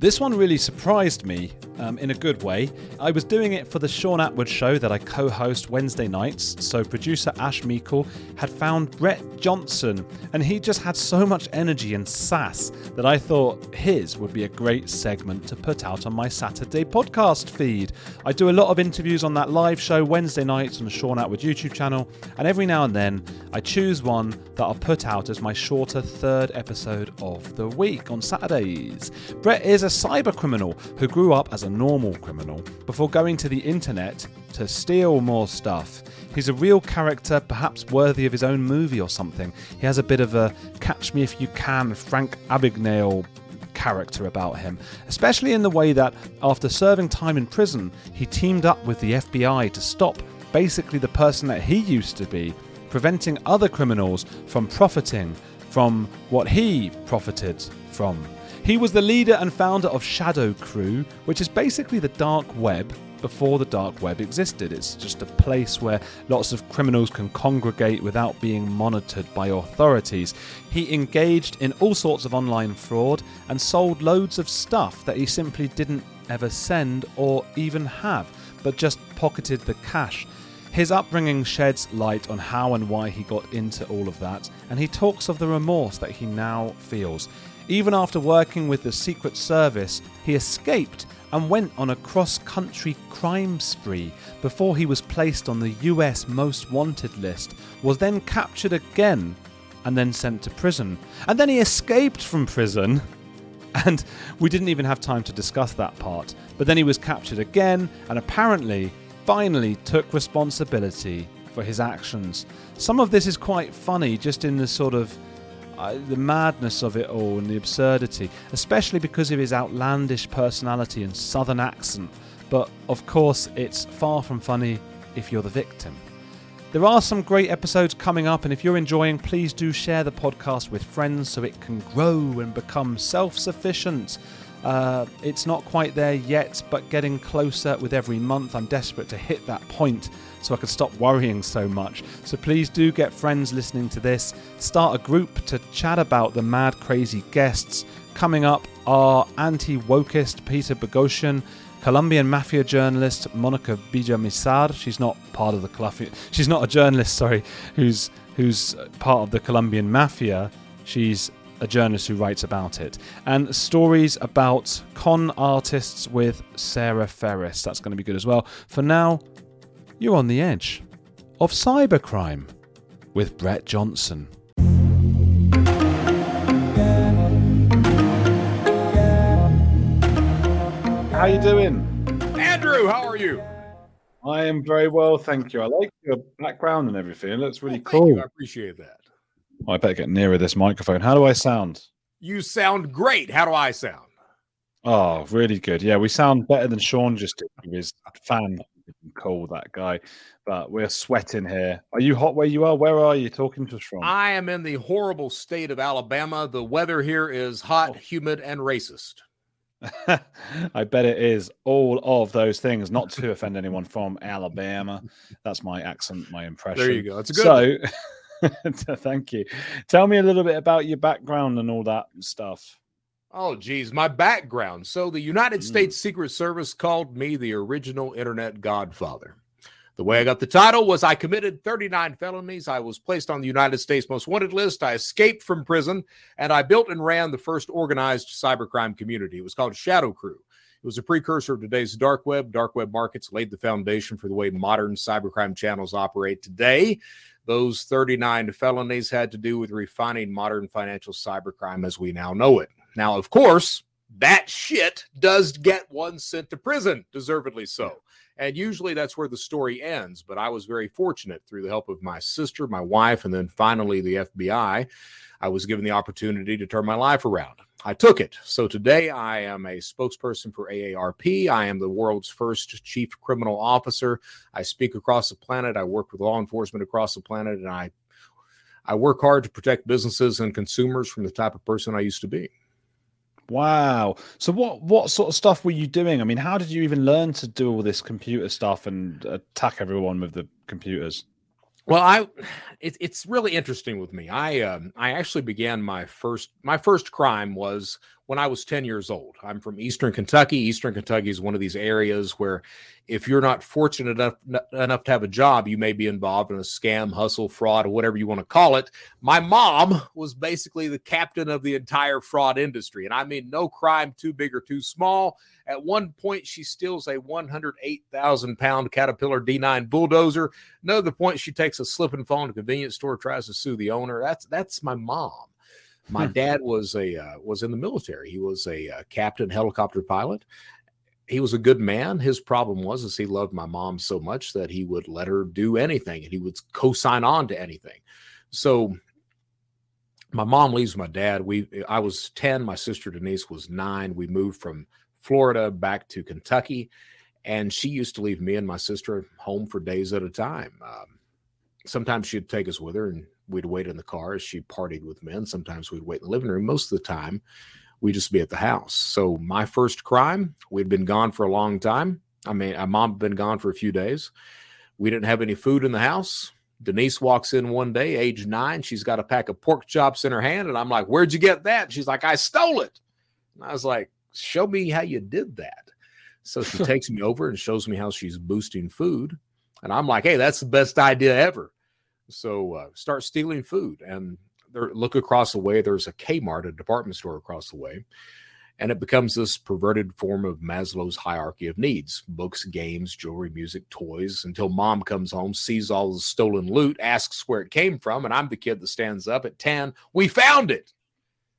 This one really surprised me um, in a good way. I was doing it for the Shaun Attwood show that I co host Wednesday nights, so producer Ash Meikle had found Brett Johnson, and he just had so much energy and sass that I thought his would be a great segment to put out on my Saturday podcast feed. I do a lot of interviews on that live show Wednesday nights on the Shaun Attwood YouTube channel, and every now and then I choose one that I'll put out as my shorter third episode of the week on Saturdays. Brett is a cyber criminal who grew up as a normal criminal before going to the internet to steal more stuff. He's a real character, perhaps worthy of his own movie or something. He has a bit of a catch me if you can Frank Abagnale character about him, especially in the way that after serving time in prison, he teamed up with the FBI to stop basically the person that he used to be, preventing other criminals from profiting from what he profited from. He was the leader and founder of Shadow Crew, which is basically the dark web before the dark web existed. It's just a place where lots of criminals can congregate without being monitored by authorities. He engaged in all sorts of online fraud and sold loads of stuff that he simply didn't ever send or even have, but just pocketed the cash. His upbringing sheds light on how and why he got into all of that, and he talks of the remorse that he now feels. Even after working with the Secret Service, he escaped and went on a cross country crime spree before he was placed on the US Most Wanted list, was then captured again and then sent to prison. And then he escaped from prison. And we didn't even have time to discuss that part. But then he was captured again and apparently finally took responsibility for his actions. Some of this is quite funny, just in the sort of the madness of it all and the absurdity, especially because of his outlandish personality and southern accent. But of course, it's far from funny if you're the victim. There are some great episodes coming up, and if you're enjoying, please do share the podcast with friends so it can grow and become self sufficient. Uh, it's not quite there yet, but getting closer with every month. I'm desperate to hit that point so I can stop worrying so much. So please do get friends listening to this. Start a group to chat about the mad, crazy guests. Coming up are anti wokist Peter Boghossian. Colombian mafia journalist Monica Villamizar. She's not part of the Colombian. She's not a journalist, sorry, who's who's part of the Colombian mafia. She's a journalist who writes about it, and stories about con artists with Sarah Ferris. That's going to be good as well. For now, you're on the edge of cybercrime with Brett Johnson. How you doing? Andrew, how are you? I am very well, thank you. I like your background and everything. It looks really Oh, cool. you. I appreciate that. I better get nearer this microphone. How do I sound? You sound great. How do I sound? Oh, really good. Yeah, we sound better than Shaun just did. He was a fan. Cool, that guy. But we're sweating here. Are you hot where you are? Where are you talking to us from? I am in the horrible state of Alabama. The weather here is hot, Oh. humid, and racist. I bet it is all of those things, not to offend anyone from Alabama. That's my accent, my impression. There you go. It's good. So, thank you. Tell me a little bit about your background and all that stuff. Oh, geez, my background. So, the United Mm. States Secret Service called me the original internet godfather. The way I got the title was I committed 39 felonies. I was placed on the United States Most Wanted list. I escaped from prison, and I built and ran the first organized cybercrime community. It was called Shadow Crew. It was a precursor of today's dark web. Dark web markets laid the foundation for the way modern cybercrime channels operate today. Those 39 felonies had to do with refining modern financial cybercrime as we now know it. Now, of course, that shit does get one sent to prison, deservedly so. And usually that's where the story ends. But I was very fortunate through the help of my sister, my wife, and then finally the FBI. I was given the opportunity to turn my life around. I took it. So today I am a spokesperson for AARP. I am the world's first chief criminal officer. I speak across the planet. I work with law enforcement across the planet, and I I work hard to protect businesses and consumers from the type of person I used to be. Wow. So what what sort of stuff were you doing? I mean, how did you even learn to do all this computer stuff and attack everyone with the computers? Well, I it, it's really interesting with me. I um, I actually began my first my first crime was when I was 10 years old. I'm from Eastern Kentucky. Eastern Kentucky is one of these areas where if you're not fortunate enough, enough to have a job, you may be involved in a scam, hustle, fraud, or whatever you want to call it. My mom was basically the captain of the entire fraud industry. And I mean, no crime too big or too small. At one point, she steals a 108,000 pound Caterpillar D9 bulldozer. Another point, she takes a slip and fall in a convenience store, tries to sue the owner. That's that's my mom. My hmm. dad was a uh, was in the military. He was a uh, captain helicopter pilot. He was a good man. His problem was is he loved my mom so much that he would let her do anything and he would co-sign on to anything. So my mom leaves my dad. We I was 10, my sister Denise was 9. We moved from Florida back to Kentucky and she used to leave me and my sister home for days at a time. Um, sometimes she'd take us with her and we'd wait in the car as she partied with men. Sometimes we'd wait in the living room. Most of the time, we'd just be at the house. So my first crime, we'd been gone for a long time. I mean, my mom had been gone for a few days. We didn't have any food in the house. Denise walks in one day, age nine. She's got a pack of pork chops in her hand. And I'm like, Where'd you get that? she's like, I stole it. And I was like, Show me how you did that. So she takes me over and shows me how she's boosting food. And I'm like, Hey, that's the best idea ever. So uh, start stealing food and look across the way. There's a Kmart, a department store across the way. And it becomes this perverted form of Maslow's hierarchy of needs books, games, jewelry, music, toys, until mom comes home, sees all the stolen loot, asks where it came from. And I'm the kid that stands up at 10. We found it.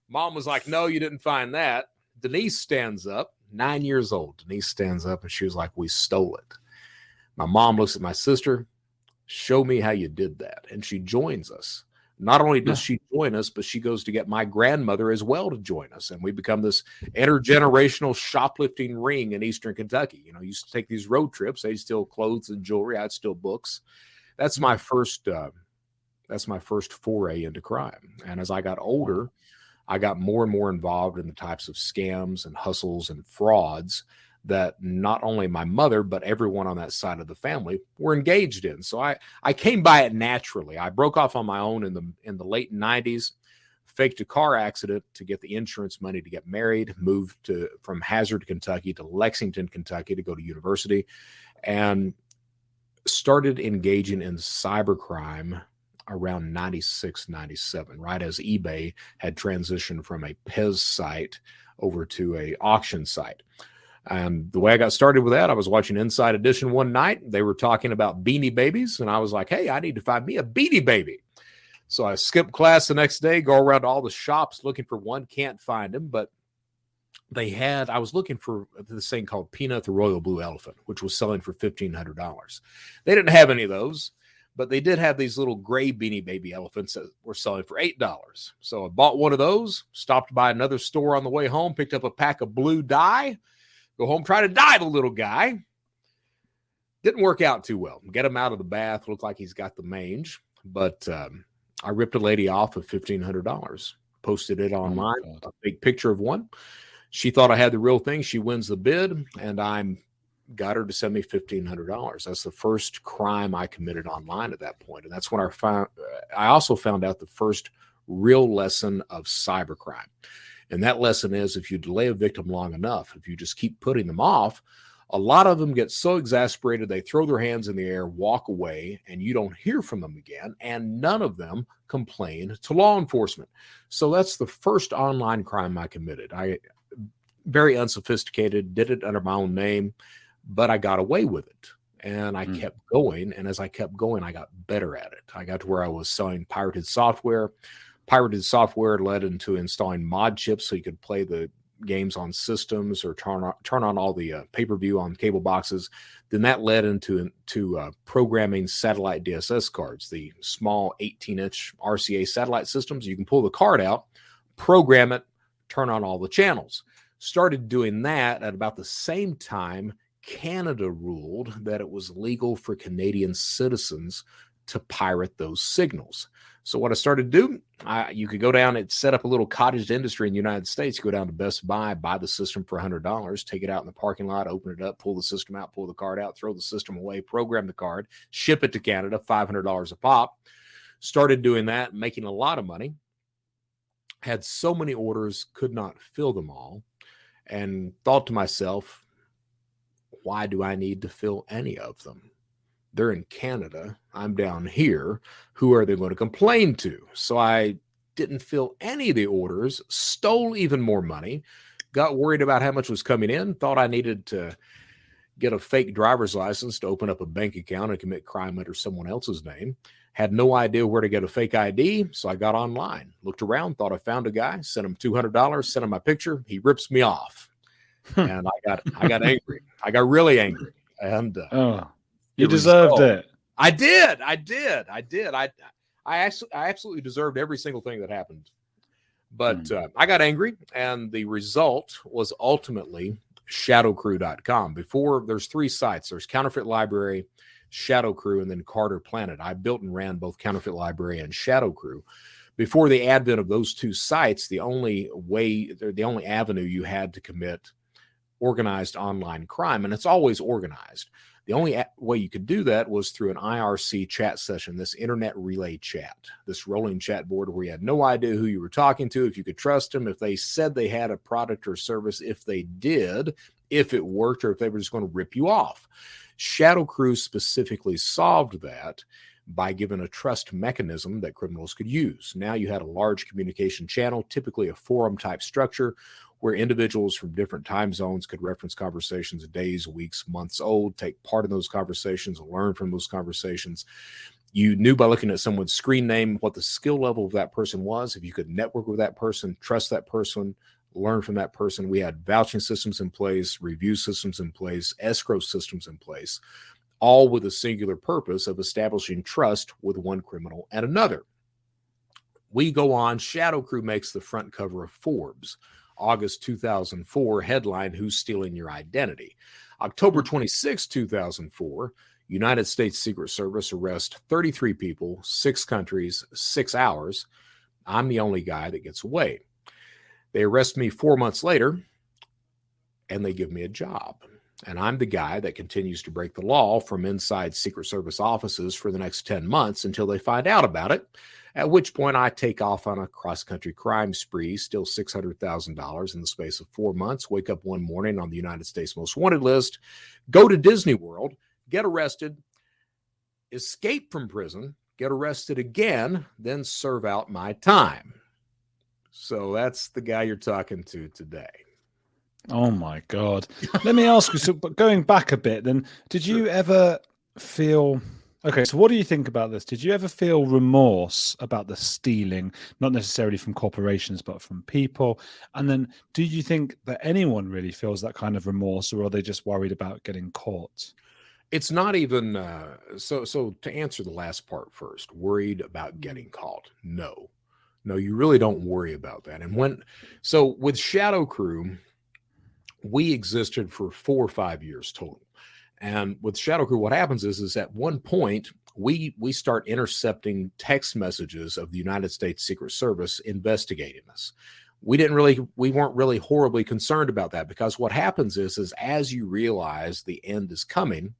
Mom was like, No, you didn't find that. Denise stands up, nine years old. Denise stands up and she was like, We stole it. My mom looks at my sister show me how you did that. And she joins us. Not only does she join us, but she goes to get my grandmother as well to join us. And we become this intergenerational shoplifting ring in Eastern Kentucky. You know, used to take these road trips. They steal clothes and jewelry. I'd steal books. That's my first, uh, that's my first foray into crime. And as I got older, I got more and more involved in the types of scams and hustles and frauds that not only my mother but everyone on that side of the family were engaged in. So I I came by it naturally. I broke off on my own in the in the late 90s, faked a car accident to get the insurance money to get married, moved to from Hazard, Kentucky to Lexington, Kentucky to go to university and started engaging in cybercrime around 96 97 right as ebay had transitioned from a pez site over to a auction site and the way I got started with that, I was watching Inside Edition one night. They were talking about beanie babies, and I was like, hey, I need to find me a beanie baby. So I skipped class the next day, go around all the shops looking for one, can't find them, but they had, I was looking for this thing called Peanut the Royal Blue Elephant, which was selling for $1,500. They didn't have any of those, but they did have these little gray beanie baby elephants that were selling for $8. So I bought one of those, stopped by another store on the way home, picked up a pack of blue dye Go home, try to dye the little guy. Didn't work out too well. Get him out of the bath. Looked like he's got the mange, but um, I ripped a lady off of fifteen hundred dollars. Posted it oh online. Oh a big picture of one. She thought I had the real thing. She wins the bid, and I'm got her to send me fifteen hundred dollars. That's the first crime I committed online at that point, and that's when I found. I also found out the first real lesson of cybercrime. And that lesson is if you delay a victim long enough, if you just keep putting them off, a lot of them get so exasperated they throw their hands in the air, walk away, and you don't hear from them again. And none of them complain to law enforcement. So that's the first online crime I committed. I very unsophisticated, did it under my own name, but I got away with it. And I mm. kept going. And as I kept going, I got better at it. I got to where I was selling pirated software pirated software led into installing mod chips so you could play the games on systems or turn on, turn on all the uh, pay-per-view on cable boxes then that led into to uh, programming satellite dss cards the small 18 inch rca satellite systems you can pull the card out program it turn on all the channels. Started doing that at about the same time Canada ruled that it was legal for Canadian citizens to pirate those signals. So what I started to do, I, you could go down and set up a little cottage industry in the United States. Go down to Best Buy, buy the system for $100, take it out in the parking lot, open it up, pull the system out, pull the card out, throw the system away, program the card, ship it to Canada, $500 a pop. Started doing that, making a lot of money. Had so many orders, could not fill them all, and thought to myself, why do I need to fill any of them? They're in Canada. I'm down here. Who are they going to complain to? So I didn't fill any of the orders, stole even more money, got worried about how much was coming in, thought I needed to get a fake driver's license to open up a bank account and commit crime under someone else's name. Had no idea where to get a fake ID, so I got online, looked around, thought I found a guy, sent him $200, sent him my picture. He rips me off. and I got I got angry. I got really angry. And uh, oh. You deserved it. I did. I did. I did. I I actually I absolutely deserved every single thing that happened. But mm. uh, I got angry, and the result was ultimately shadowcrew.com. Before there's three sites. There's Counterfeit Library, Shadow Crew, and then CarderPlanet. I built and ran both Counterfeit Library and Shadow Crew. Before the advent of those two sites, the only way, the only avenue you had to commit organized online crime, and it's always organized. The only way you could do that was through an IRC chat session, this internet relay chat, this rolling chat board where you had no idea who you were talking to, if you could trust them, if they said they had a product or service, if they did, if it worked, or if they were just going to rip you off. Shadow Crew specifically solved that by giving a trust mechanism that criminals could use. Now you had a large communication channel, typically a forum type structure, where individuals from different time zones could reference conversations days, weeks, months old, take part in those conversations, learn from those conversations. You knew by looking at someone's screen name what the skill level of that person was. If you could network with that person, trust that person, learn from that person. We had vouching systems in place, review systems in place, escrow systems in place, all with a singular purpose of establishing trust with one criminal and another. We go on, Shadow Crew makes the front cover of Forbes. August 2004 headline Who's Stealing Your Identity? October mm-hmm. 26, 2004, United States Secret Service arrests 33 people, six countries, six hours. I'm the only guy that gets away. They arrest me four months later and they give me a job. And I'm the guy that continues to break the law from inside Secret Service offices for the next 10 months until they find out about it at which point I take off on a cross country crime spree, still $600,000 in the space of four months. Wake up one morning on the United States Most Wanted list, go to Disney World, get arrested, escape from prison, get arrested again, then serve out my time. So that's the guy you're talking to today. Oh my God. Let me ask you so, but going back a bit, then, did you ever feel Okay, so what do you think about this? Did you ever feel remorse about the stealing, not necessarily from corporations, but from people? And then do you think that anyone really feels that kind of remorse, or are they just worried about getting caught? It's not even uh, so. So to answer the last part first, worried about getting caught? No, no, you really don't worry about that. And when so with Shadow Crew, we existed for four or five years total. And with Shadow Crew, what happens is, is at one point we we start intercepting text messages of the United States Secret Service investigating us. We didn't really, we weren't really horribly concerned about that because what happens is, is as you realize the end is coming,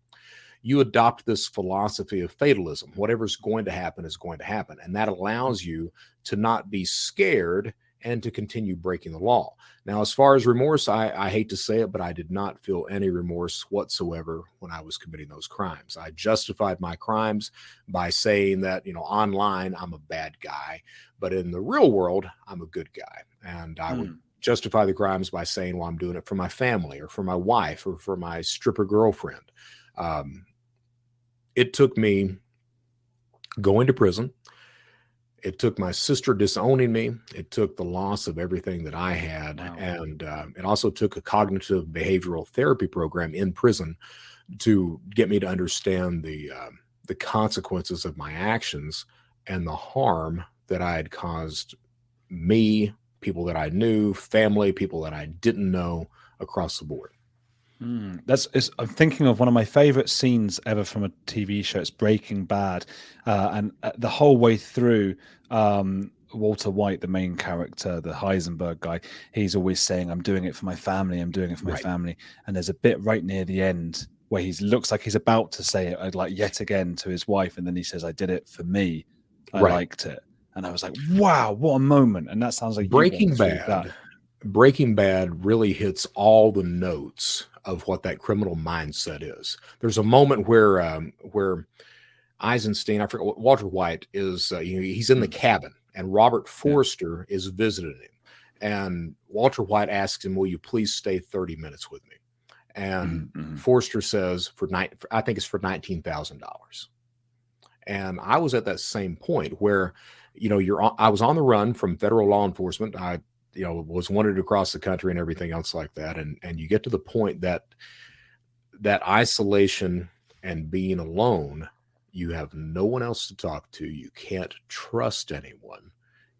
you adopt this philosophy of fatalism. Whatever's going to happen is going to happen, and that allows you to not be scared and to continue breaking the law. Now, as far as remorse, I, I, hate to say it, but I did not feel any remorse whatsoever when I was committing those crimes. I justified my crimes by saying that, you know, online I'm a bad guy, but in the real world, I'm a good guy. And I would hmm. justify the crimes by saying, well, I'm doing it for my family or for my wife or for my stripper girlfriend. Um, it took me going to prison it took my sister disowning me. It took the loss of everything that I had. Wow. And uh, it also took a cognitive behavioral therapy program in prison to get me to understand the, uh, the consequences of my actions and the harm that I had caused me, people that I knew, family, people that I didn't know across the board. Mm, that's. I'm thinking of one of my favorite scenes ever from a TV show. It's Breaking Bad, uh, and uh, the whole way through, um, Walter White, the main character, the Heisenberg guy, he's always saying, "I'm doing it for my family. I'm doing it for my right. family." And there's a bit right near the end where he looks like he's about to say it, like yet again to his wife, and then he says, "I did it for me. I right. liked it." And I was like, "Wow, what a moment!" And that sounds like Breaking Bad. Breaking Bad really hits all the notes of what that criminal mindset is. There's a moment where um, where Eisenstein, I forget what Walter White is. Uh, you know, he's in the hmm. cabin, and Robert Forster yeah. is visiting him. And Walter White asks him, "Will you please stay 30 minutes with me?" And mm-hmm. Forster says, "For night, I think it's for nineteen thousand dollars." And I was at that same point where, you know, you're on, I was on the run from federal law enforcement. I you know was wanted across the country and everything else like that. And and you get to the point that that isolation and being alone you have no one else to talk to you can't trust anyone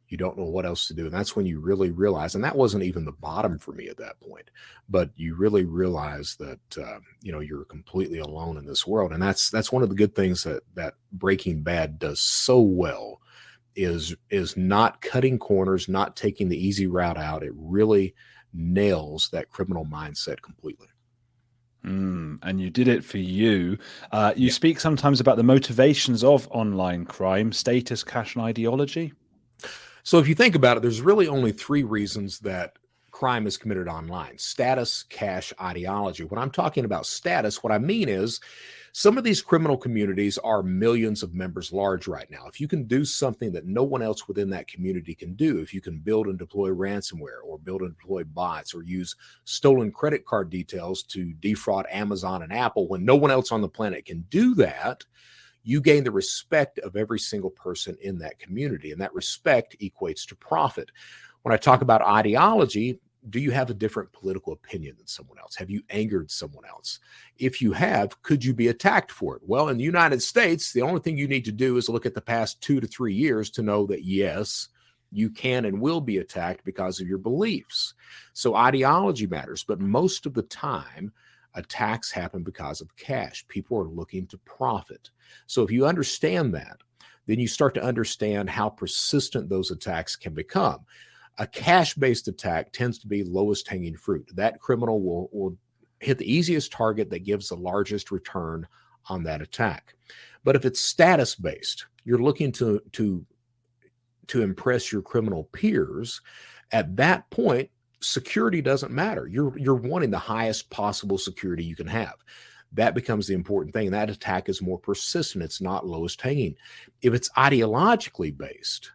you don't know what else to do. And that's when you really realize and that wasn't even the bottom for me at that point but you really realize that uh, you know you're completely alone in this world. And that's that's one of the good things that that breaking bad does so well is is not cutting corners, not taking the easy route out. It really nails that criminal mindset completely. Mm, and you did it for you. Uh, you yeah. speak sometimes about the motivations of online crime, status, cash, and ideology. So, if you think about it, there's really only three reasons that crime is committed online status, cash, ideology. When I'm talking about status, what I mean is some of these criminal communities are millions of members large right now. If you can do something that no one else within that community can do, if you can build and deploy ransomware or build and deploy bots or use stolen credit card details to defraud Amazon and Apple when no one else on the planet can do that, you gain the respect of every single person in that community. And that respect equates to profit. When I talk about ideology, do you have a different political opinion than someone else? Have you angered someone else? If you have, could you be attacked for it? Well, in the United States, the only thing you need to do is look at the past two to three years to know that yes, you can and will be attacked because of your beliefs. So ideology matters, but most of the time, attacks happen because of cash. People are looking to profit. So if you understand that, then you start to understand how persistent those attacks can become a cash based attack tends to be lowest hanging fruit. That criminal will, will hit the easiest target that gives the largest return on that attack. But if it's status based, you're looking to, to, to impress your criminal peers. At that point, security doesn't matter. You're, you're wanting the highest possible security you can have that becomes the important thing. That attack is more persistent. It's not lowest hanging. If it's ideologically based,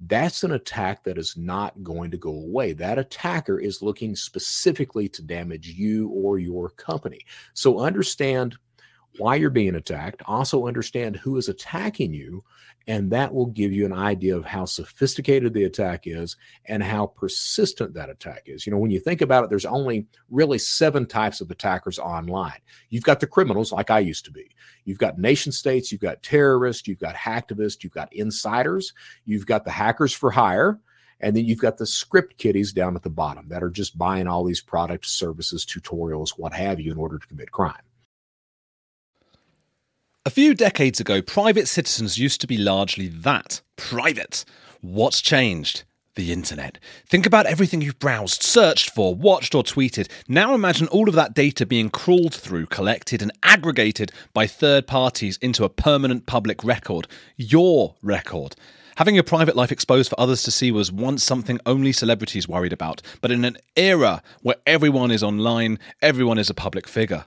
that's an attack that is not going to go away. That attacker is looking specifically to damage you or your company. So understand why you're being attacked, also understand who is attacking you, and that will give you an idea of how sophisticated the attack is and how persistent that attack is. You know, when you think about it, there's only really seven types of attackers online. You've got the criminals, like I used to be. You've got nation states, you've got terrorists, you've got hacktivists, you've got insiders, you've got the hackers for hire. And then you've got the script kiddies down at the bottom that are just buying all these products, services, tutorials, what have you, in order to commit crime. A few decades ago, private citizens used to be largely that private. What's changed? The internet. Think about everything you've browsed, searched for, watched, or tweeted. Now imagine all of that data being crawled through, collected, and aggregated by third parties into a permanent public record. Your record. Having your private life exposed for others to see was once something only celebrities worried about, but in an era where everyone is online, everyone is a public figure.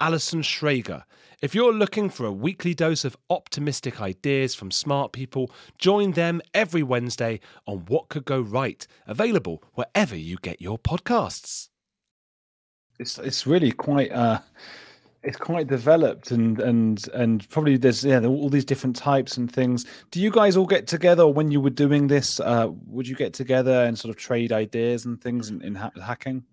Alison Schrager. If you're looking for a weekly dose of optimistic ideas from smart people, join them every Wednesday on What Could Go Right, available wherever you get your podcasts. It's it's really quite uh it's quite developed and and and probably there's yeah all these different types and things. Do you guys all get together when you were doing this? Uh, would you get together and sort of trade ideas and things in, in ha- hacking?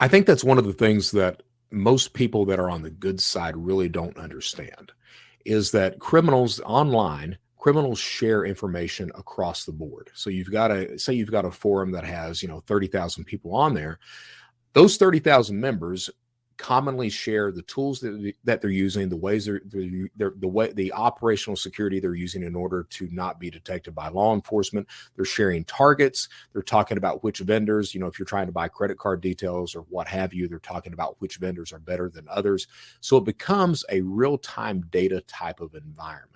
I think that's one of the things that most people that are on the good side really don't understand is that criminals online criminals share information across the board. So you've got a say you've got a forum that has you know 30,000 people on there. Those 30,000 members commonly share the tools that, that they're using, the ways they're, they're, they're, the way the operational security they're using in order to not be detected by law enforcement. They're sharing targets. They're talking about which vendors, you know, if you're trying to buy credit card details or what have you, they're talking about which vendors are better than others. So it becomes a real time data type of environment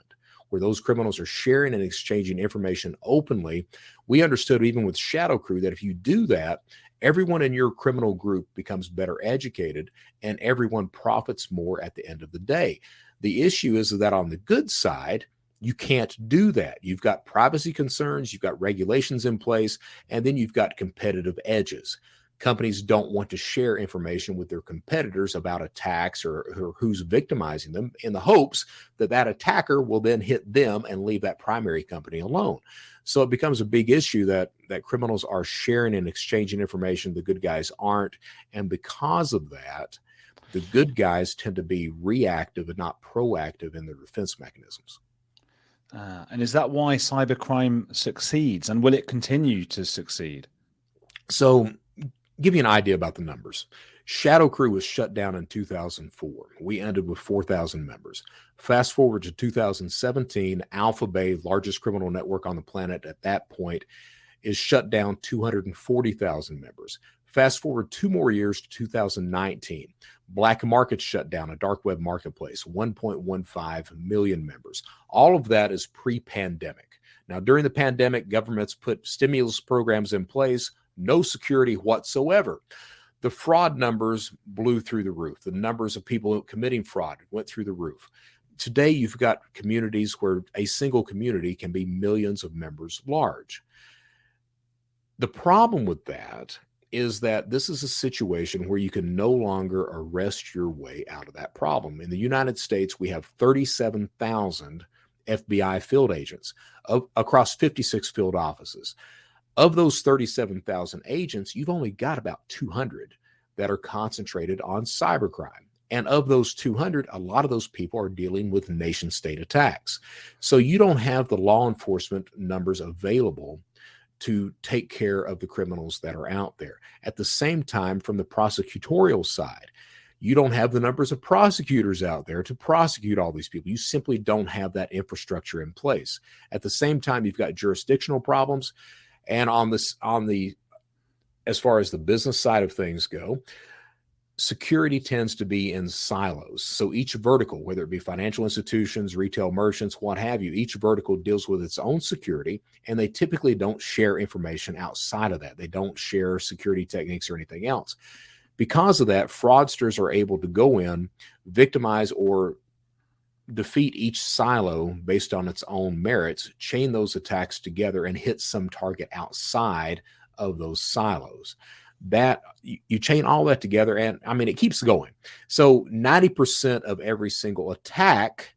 where those criminals are sharing and exchanging information openly. We understood even with Shadow Crew that if you do that, everyone in your criminal group becomes better educated and everyone profits more at the end of the day. The issue is that on the good side, you can't do that. You've got privacy concerns, you've got regulations in place, and then you've got competitive edges. Companies don't want to share information with their competitors about attacks or, or who's victimizing them in the hopes that that attacker will then hit them and leave that primary company alone. So it becomes a big issue that that criminals are sharing and exchanging information, the good guys aren't, and because of that, the good guys tend to be reactive and not proactive in their defense mechanisms. Uh, and is that why cybercrime succeeds, and will it continue to succeed? So, give you an idea about the numbers. Shadow Crew was shut down in 2004. We ended with 4,000 members. Fast forward to 2017, Alpha Bay, largest criminal network on the planet at that point, is shut down 240,000 members. Fast forward two more years to 2019. Black Market shut down, a dark web marketplace, 1.15 million members. All of that is pre pandemic. Now, during the pandemic, governments put stimulus programs in place, no security whatsoever the fraud numbers blew through the roof. The numbers of people committing fraud went through the roof. Today, you've got communities where a single community can be millions of members large. The problem with that is that this is a situation where you can no longer arrest your way out of that problem. In the United States, we have 37,000 FBI field agents uh, across 56 field offices. Of those 37,000 agents, you've only got about 200 that are concentrated on cybercrime. And of those 200, a lot of those people are dealing with nation state attacks. So you don't have the law enforcement numbers available to take care of the criminals that are out there. At the same time, from the prosecutorial side, you don't have the numbers of prosecutors out there to prosecute all these people. You simply don't have that infrastructure in place. At the same time, you've got jurisdictional problems. And on this, on the, as far as the business side of things go, security tends to be in silos. So each vertical, whether it be financial institutions, retail merchants, what have you, each vertical deals with its own security, and they typically don't share information outside of that. They don't share security techniques or anything else. Because of that, fraudsters are able to go in, victimize, or defeat each silo based on its own merits, chain those attacks together, and hit some target outside of those silos. That you, you chain all that together and i mean it keeps going. So 90% of every single attack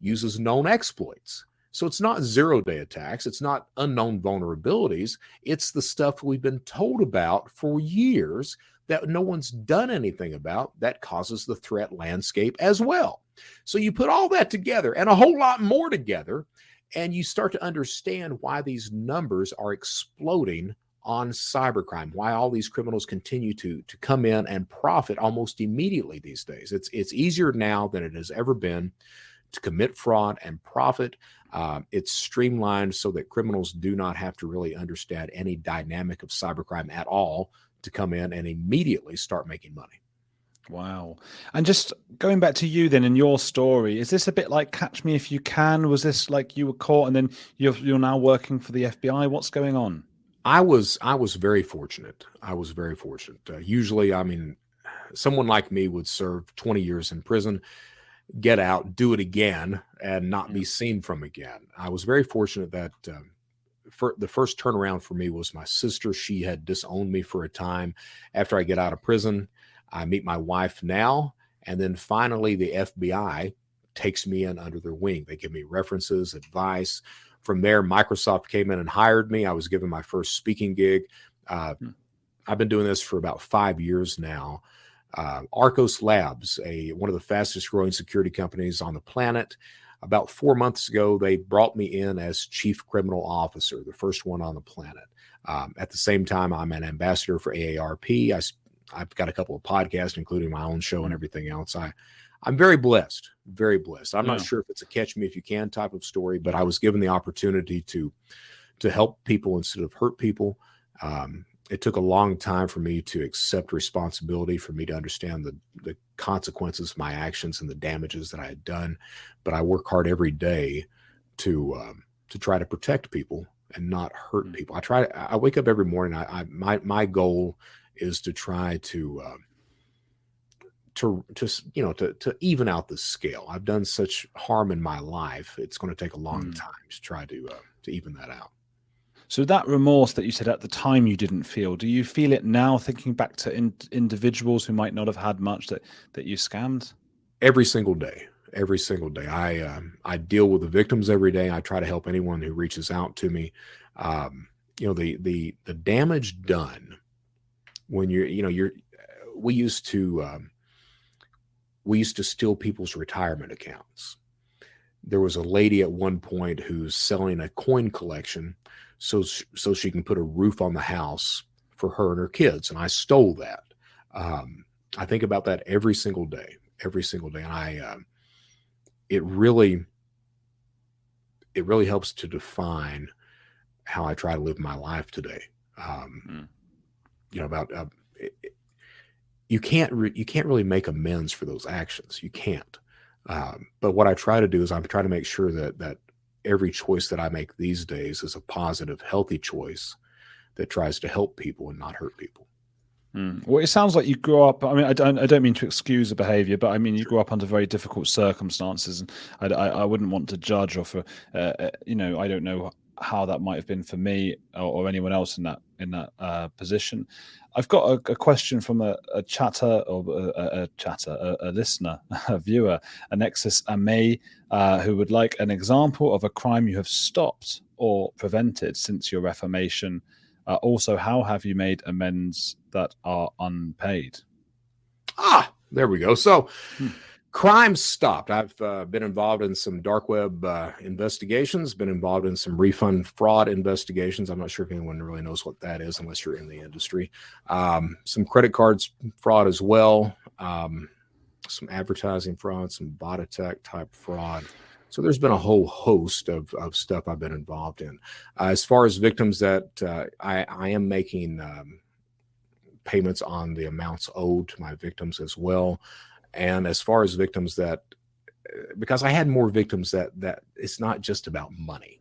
uses known exploits. So it's not zero day attacks it's not unknown vulnerabilities it's the stuff we've been told about for years that no one's done anything about that causes the threat landscape as well so you put all that together and a whole lot more together and you start to understand why these numbers are exploding on cybercrime why all these criminals continue to to come in and profit almost immediately these days. It's it's easier now than it has ever been to commit fraud and profit. Uh, it's streamlined so that criminals do not have to really understand any dynamic of cybercrime at all to come in and immediately start making money Wow. And just going back to you then in your story, is this a bit like Catch Me If You Can? Was this like you were caught and then you're, you're now working for the FBI? What's going on? I was I was very fortunate. I was very fortunate. Uh, usually, I mean, someone like me would serve 20 years in prison, get out, do it again, and not be seen from again. I was very fortunate that um, for the first turnaround for me was my sister. She had disowned me for a time. After I get out of prison, I meet my wife now, and then finally the FBI takes me in under their wing. They give me references, advice from there, Microsoft came in and hired me. I was given my first speaking gig. Uh, hmm. I've been doing this for about five years now. Uh, Arkose Labs, a one of the fastest growing security companies on the planet. About four months ago, they brought me in as chief criminal officer, the first one on the planet. Um, at the same time, I'm an ambassador for AARP. I, I've got a couple of podcasts, including my own show and everything else. I I'm very blessed, very blessed. I'm yeah. not sure if it's a catch me if you can type of story, but I was given the opportunity to to help people instead of hurt people. Um, it took a long time for me to accept responsibility, for me to understand the the consequences of my actions and the damages that I had done. But I work hard every day to um, to try to protect people and not hurt mm. people. I try. I wake up every morning. I, I my my goal is to try to uh, to to you know to to even out the scale. I've done such harm in my life; it's going to take a long mm. time to try to uh, to even that out. So that remorse that you said at the time you didn't feel, do you feel it now? Thinking back to in, individuals who might not have had much that that you scammed. Every single day, every single day, I uh, I deal with the victims every day. I try to help anyone who reaches out to me. Um, you know the the the damage done when you're you know you're we used to um, we used to steal people's retirement accounts. There was a lady at one point who's selling a coin collection so so she can put a roof on the house for her and her kids, and I stole that. Um, I think about that every single day, every single day, and I uh, it really it really helps to define how I try to live my life today. Um, mm. You know about uh, you can't re- you can't really make amends for those actions. You can't. Um, but what I try to do is I'm trying to make sure that that every choice that I make these days is a positive, healthy choice that tries to help people and not hurt people. Mm. Well, it sounds like you grew up. I mean, I don't. I don't mean to excuse the behaviour, but I mean you grew up under very difficult circumstances, and I, I, I wouldn't want to judge or for, uh, uh, you know, I don't know how that might have been for me or, or anyone else in that in that uh, position. I've got a, a question from a, a, chatter or a, a chatter, a, listener, a viewer, Nexus Ame, uh, who would like an example of a crime you have stopped or prevented since your reformation. Uh, also, how have you made amends that are unpaid? Ah, there we go. So. Hmm crime stopped. I've uh, been involved in some dark web uh, investigations, been involved in some refund fraud investigations. I'm not sure if anyone really knows what that is unless you're in the industry. Um, some credit cards fraud as well, um, some advertising fraud, some bot attack type fraud. So there's been a whole host of, of stuff I've been involved in. Uh, as far as victims that uh, I, I am making um, payments on the amounts owed to my victims as well. And as far as victims that, because I had more victims that that it's not just about money,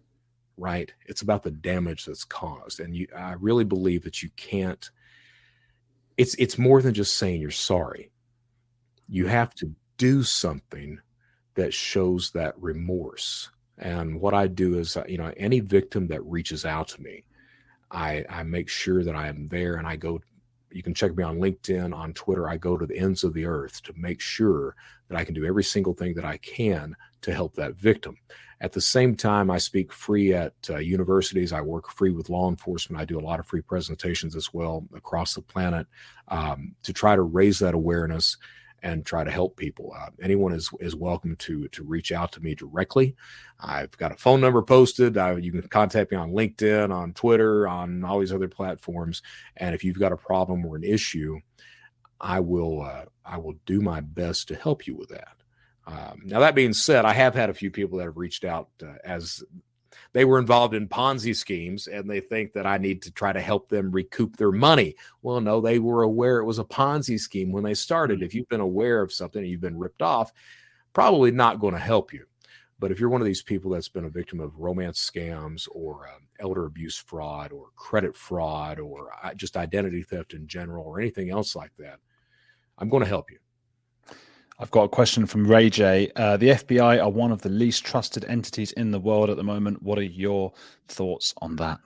right? It's about the damage that's caused, and you. I really believe that you can't. It's it's more than just saying you're sorry. You have to do something that shows that remorse. And what I do is, you know, any victim that reaches out to me, I, I make sure that I am there and I go. You can check me on LinkedIn, on Twitter. I go to the ends of the earth to make sure that I can do every single thing that I can to help that victim. At the same time, I speak free at uh, universities. I work free with law enforcement. I do a lot of free presentations as well across the planet um, to try to raise that awareness and try to help people. Uh, anyone is is welcome to to reach out to me directly. I've got a phone number posted. Uh, you can contact me on LinkedIn, on Twitter, on all these other platforms. And if you've got a problem or an issue, I will uh, I will do my best to help you with that. Um, now that being said, I have had a few people that have reached out uh, as they were involved in Ponzi schemes and they think that I need to try to help them recoup their money. Well, no, they were aware it was a Ponzi scheme when they started. If you've been aware of something and you've been ripped off, probably not going to help you. But if you're one of these people that's been a victim of romance scams or um, elder abuse fraud or credit fraud or uh, just identity theft in general or anything else like that, I'm going to help you. I've got a question from Ray J. Uh, the FBI are one of the least trusted entities in the world at the moment. What are your thoughts on that?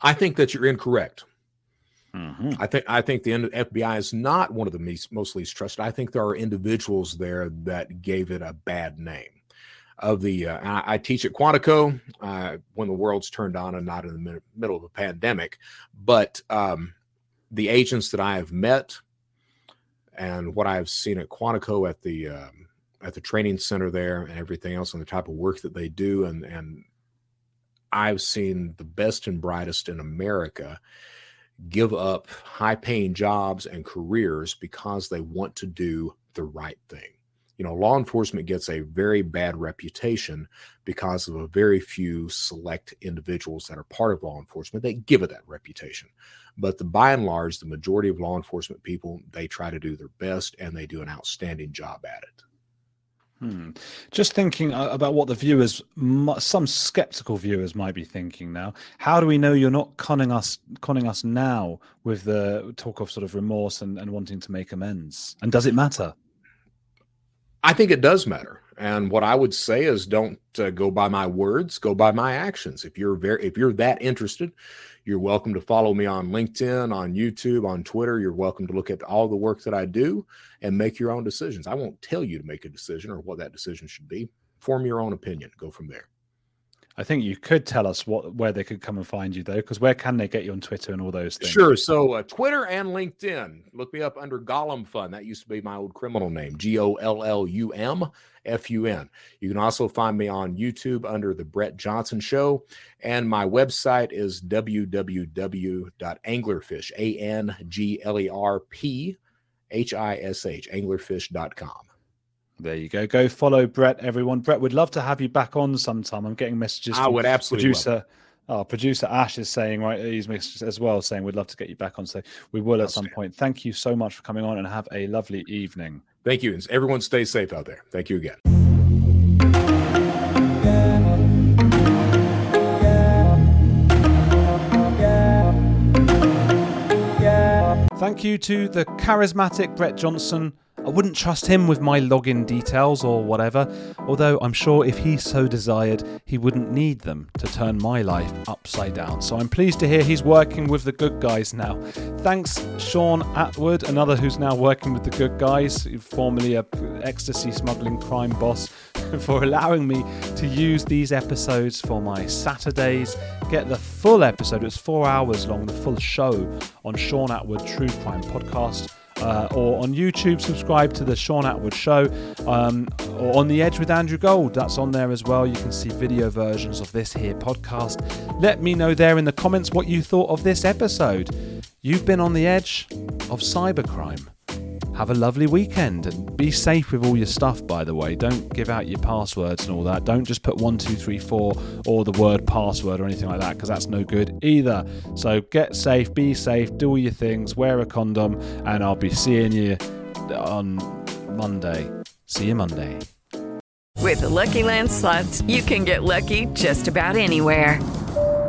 I think that you're incorrect. Mm-hmm. I think I think the FBI is not one of the most least trusted. I think there are individuals there that gave it a bad name. Of the, uh, I, I, teach at Quantico uh, when the world's turned on and not in the middle of a pandemic, but um, the agents that I have met and what I've seen at Quantico at the um, at the training center there and everything else and the type of work that they do and and I've seen the best and brightest in America give up high paying jobs and careers because they want to do the right thing. You know, law enforcement gets a very bad reputation because of a very few select individuals that are part of law enforcement. They give it that reputation. But the by and large, the majority of law enforcement people, they try to do their best and they do an outstanding job at it. Hmm. Just thinking uh, about what the viewers, some skeptical viewers might be thinking now. How do we know you're not conning us, conning us now with the talk of sort of remorse and, and wanting to make amends? And does it matter? I think it does matter. And what I would say is, don't uh, go by my words, go by my actions. If you're very, if you're that interested, you're welcome to follow me on LinkedIn, on YouTube, on Twitter. You're welcome to look at all the work that I do and make your own decisions. I won't tell you to make a decision or what that decision should be. Form your own opinion. Go from there. I think you could tell us what where they could come and find you though, because where can they get you on Twitter and all those things? Sure. So uh, Twitter and LinkedIn. Look me up under Gollum Fun. That used to be my old criminal name. G O L L U M F U N. You can also find me on YouTube under the Brett Johnson Show, and my website is www.anglerphish a n g l e r p h i s h anglerphish.com. There you go. Go follow Brett, everyone. Brett, would love to have you back on sometime. I'm getting messages. I would absolutely. Producer, oh, producer Ash is saying right. He's messages as well, saying we'd love to get you back on. So we will at some point. Thank you so much for coming on, and have a lovely evening. Thank you, and everyone stay safe out there. Thank you again. Thank you to the charismatic Brett Johnson I wouldn't trust him with my login details or whatever, although I'm sure if he so desired, he wouldn't need them to turn my life upside down. So I'm pleased to hear he's working with the good guys now. Thanks, Shaun Attwood, another who's now working with the good guys, formerly a ecstasy smuggling crime boss, for allowing me to use these episodes for my Saturdays. Get the full episode, it's four hours long, the full show on Shaun Attwood True Crime Podcast uh, or on YouTube, subscribe to the Shaun Attwood Show, um, or on The Edge with Andrew Gold. That's on there as well. You can see video versions of this here podcast. Let me know there in the comments what you thought of this episode. You've been on the edge of cybercrime. Have a lovely weekend and be safe with all your stuff, by the way. Don't give out your passwords and all that. Don't just put 1234 or the word password or anything like that because that's no good either. So get safe, be safe, do all your things, wear a condom, and I'll be seeing you on Monday. See you Monday. With the Lucky Land slots, you can get lucky just about anywhere.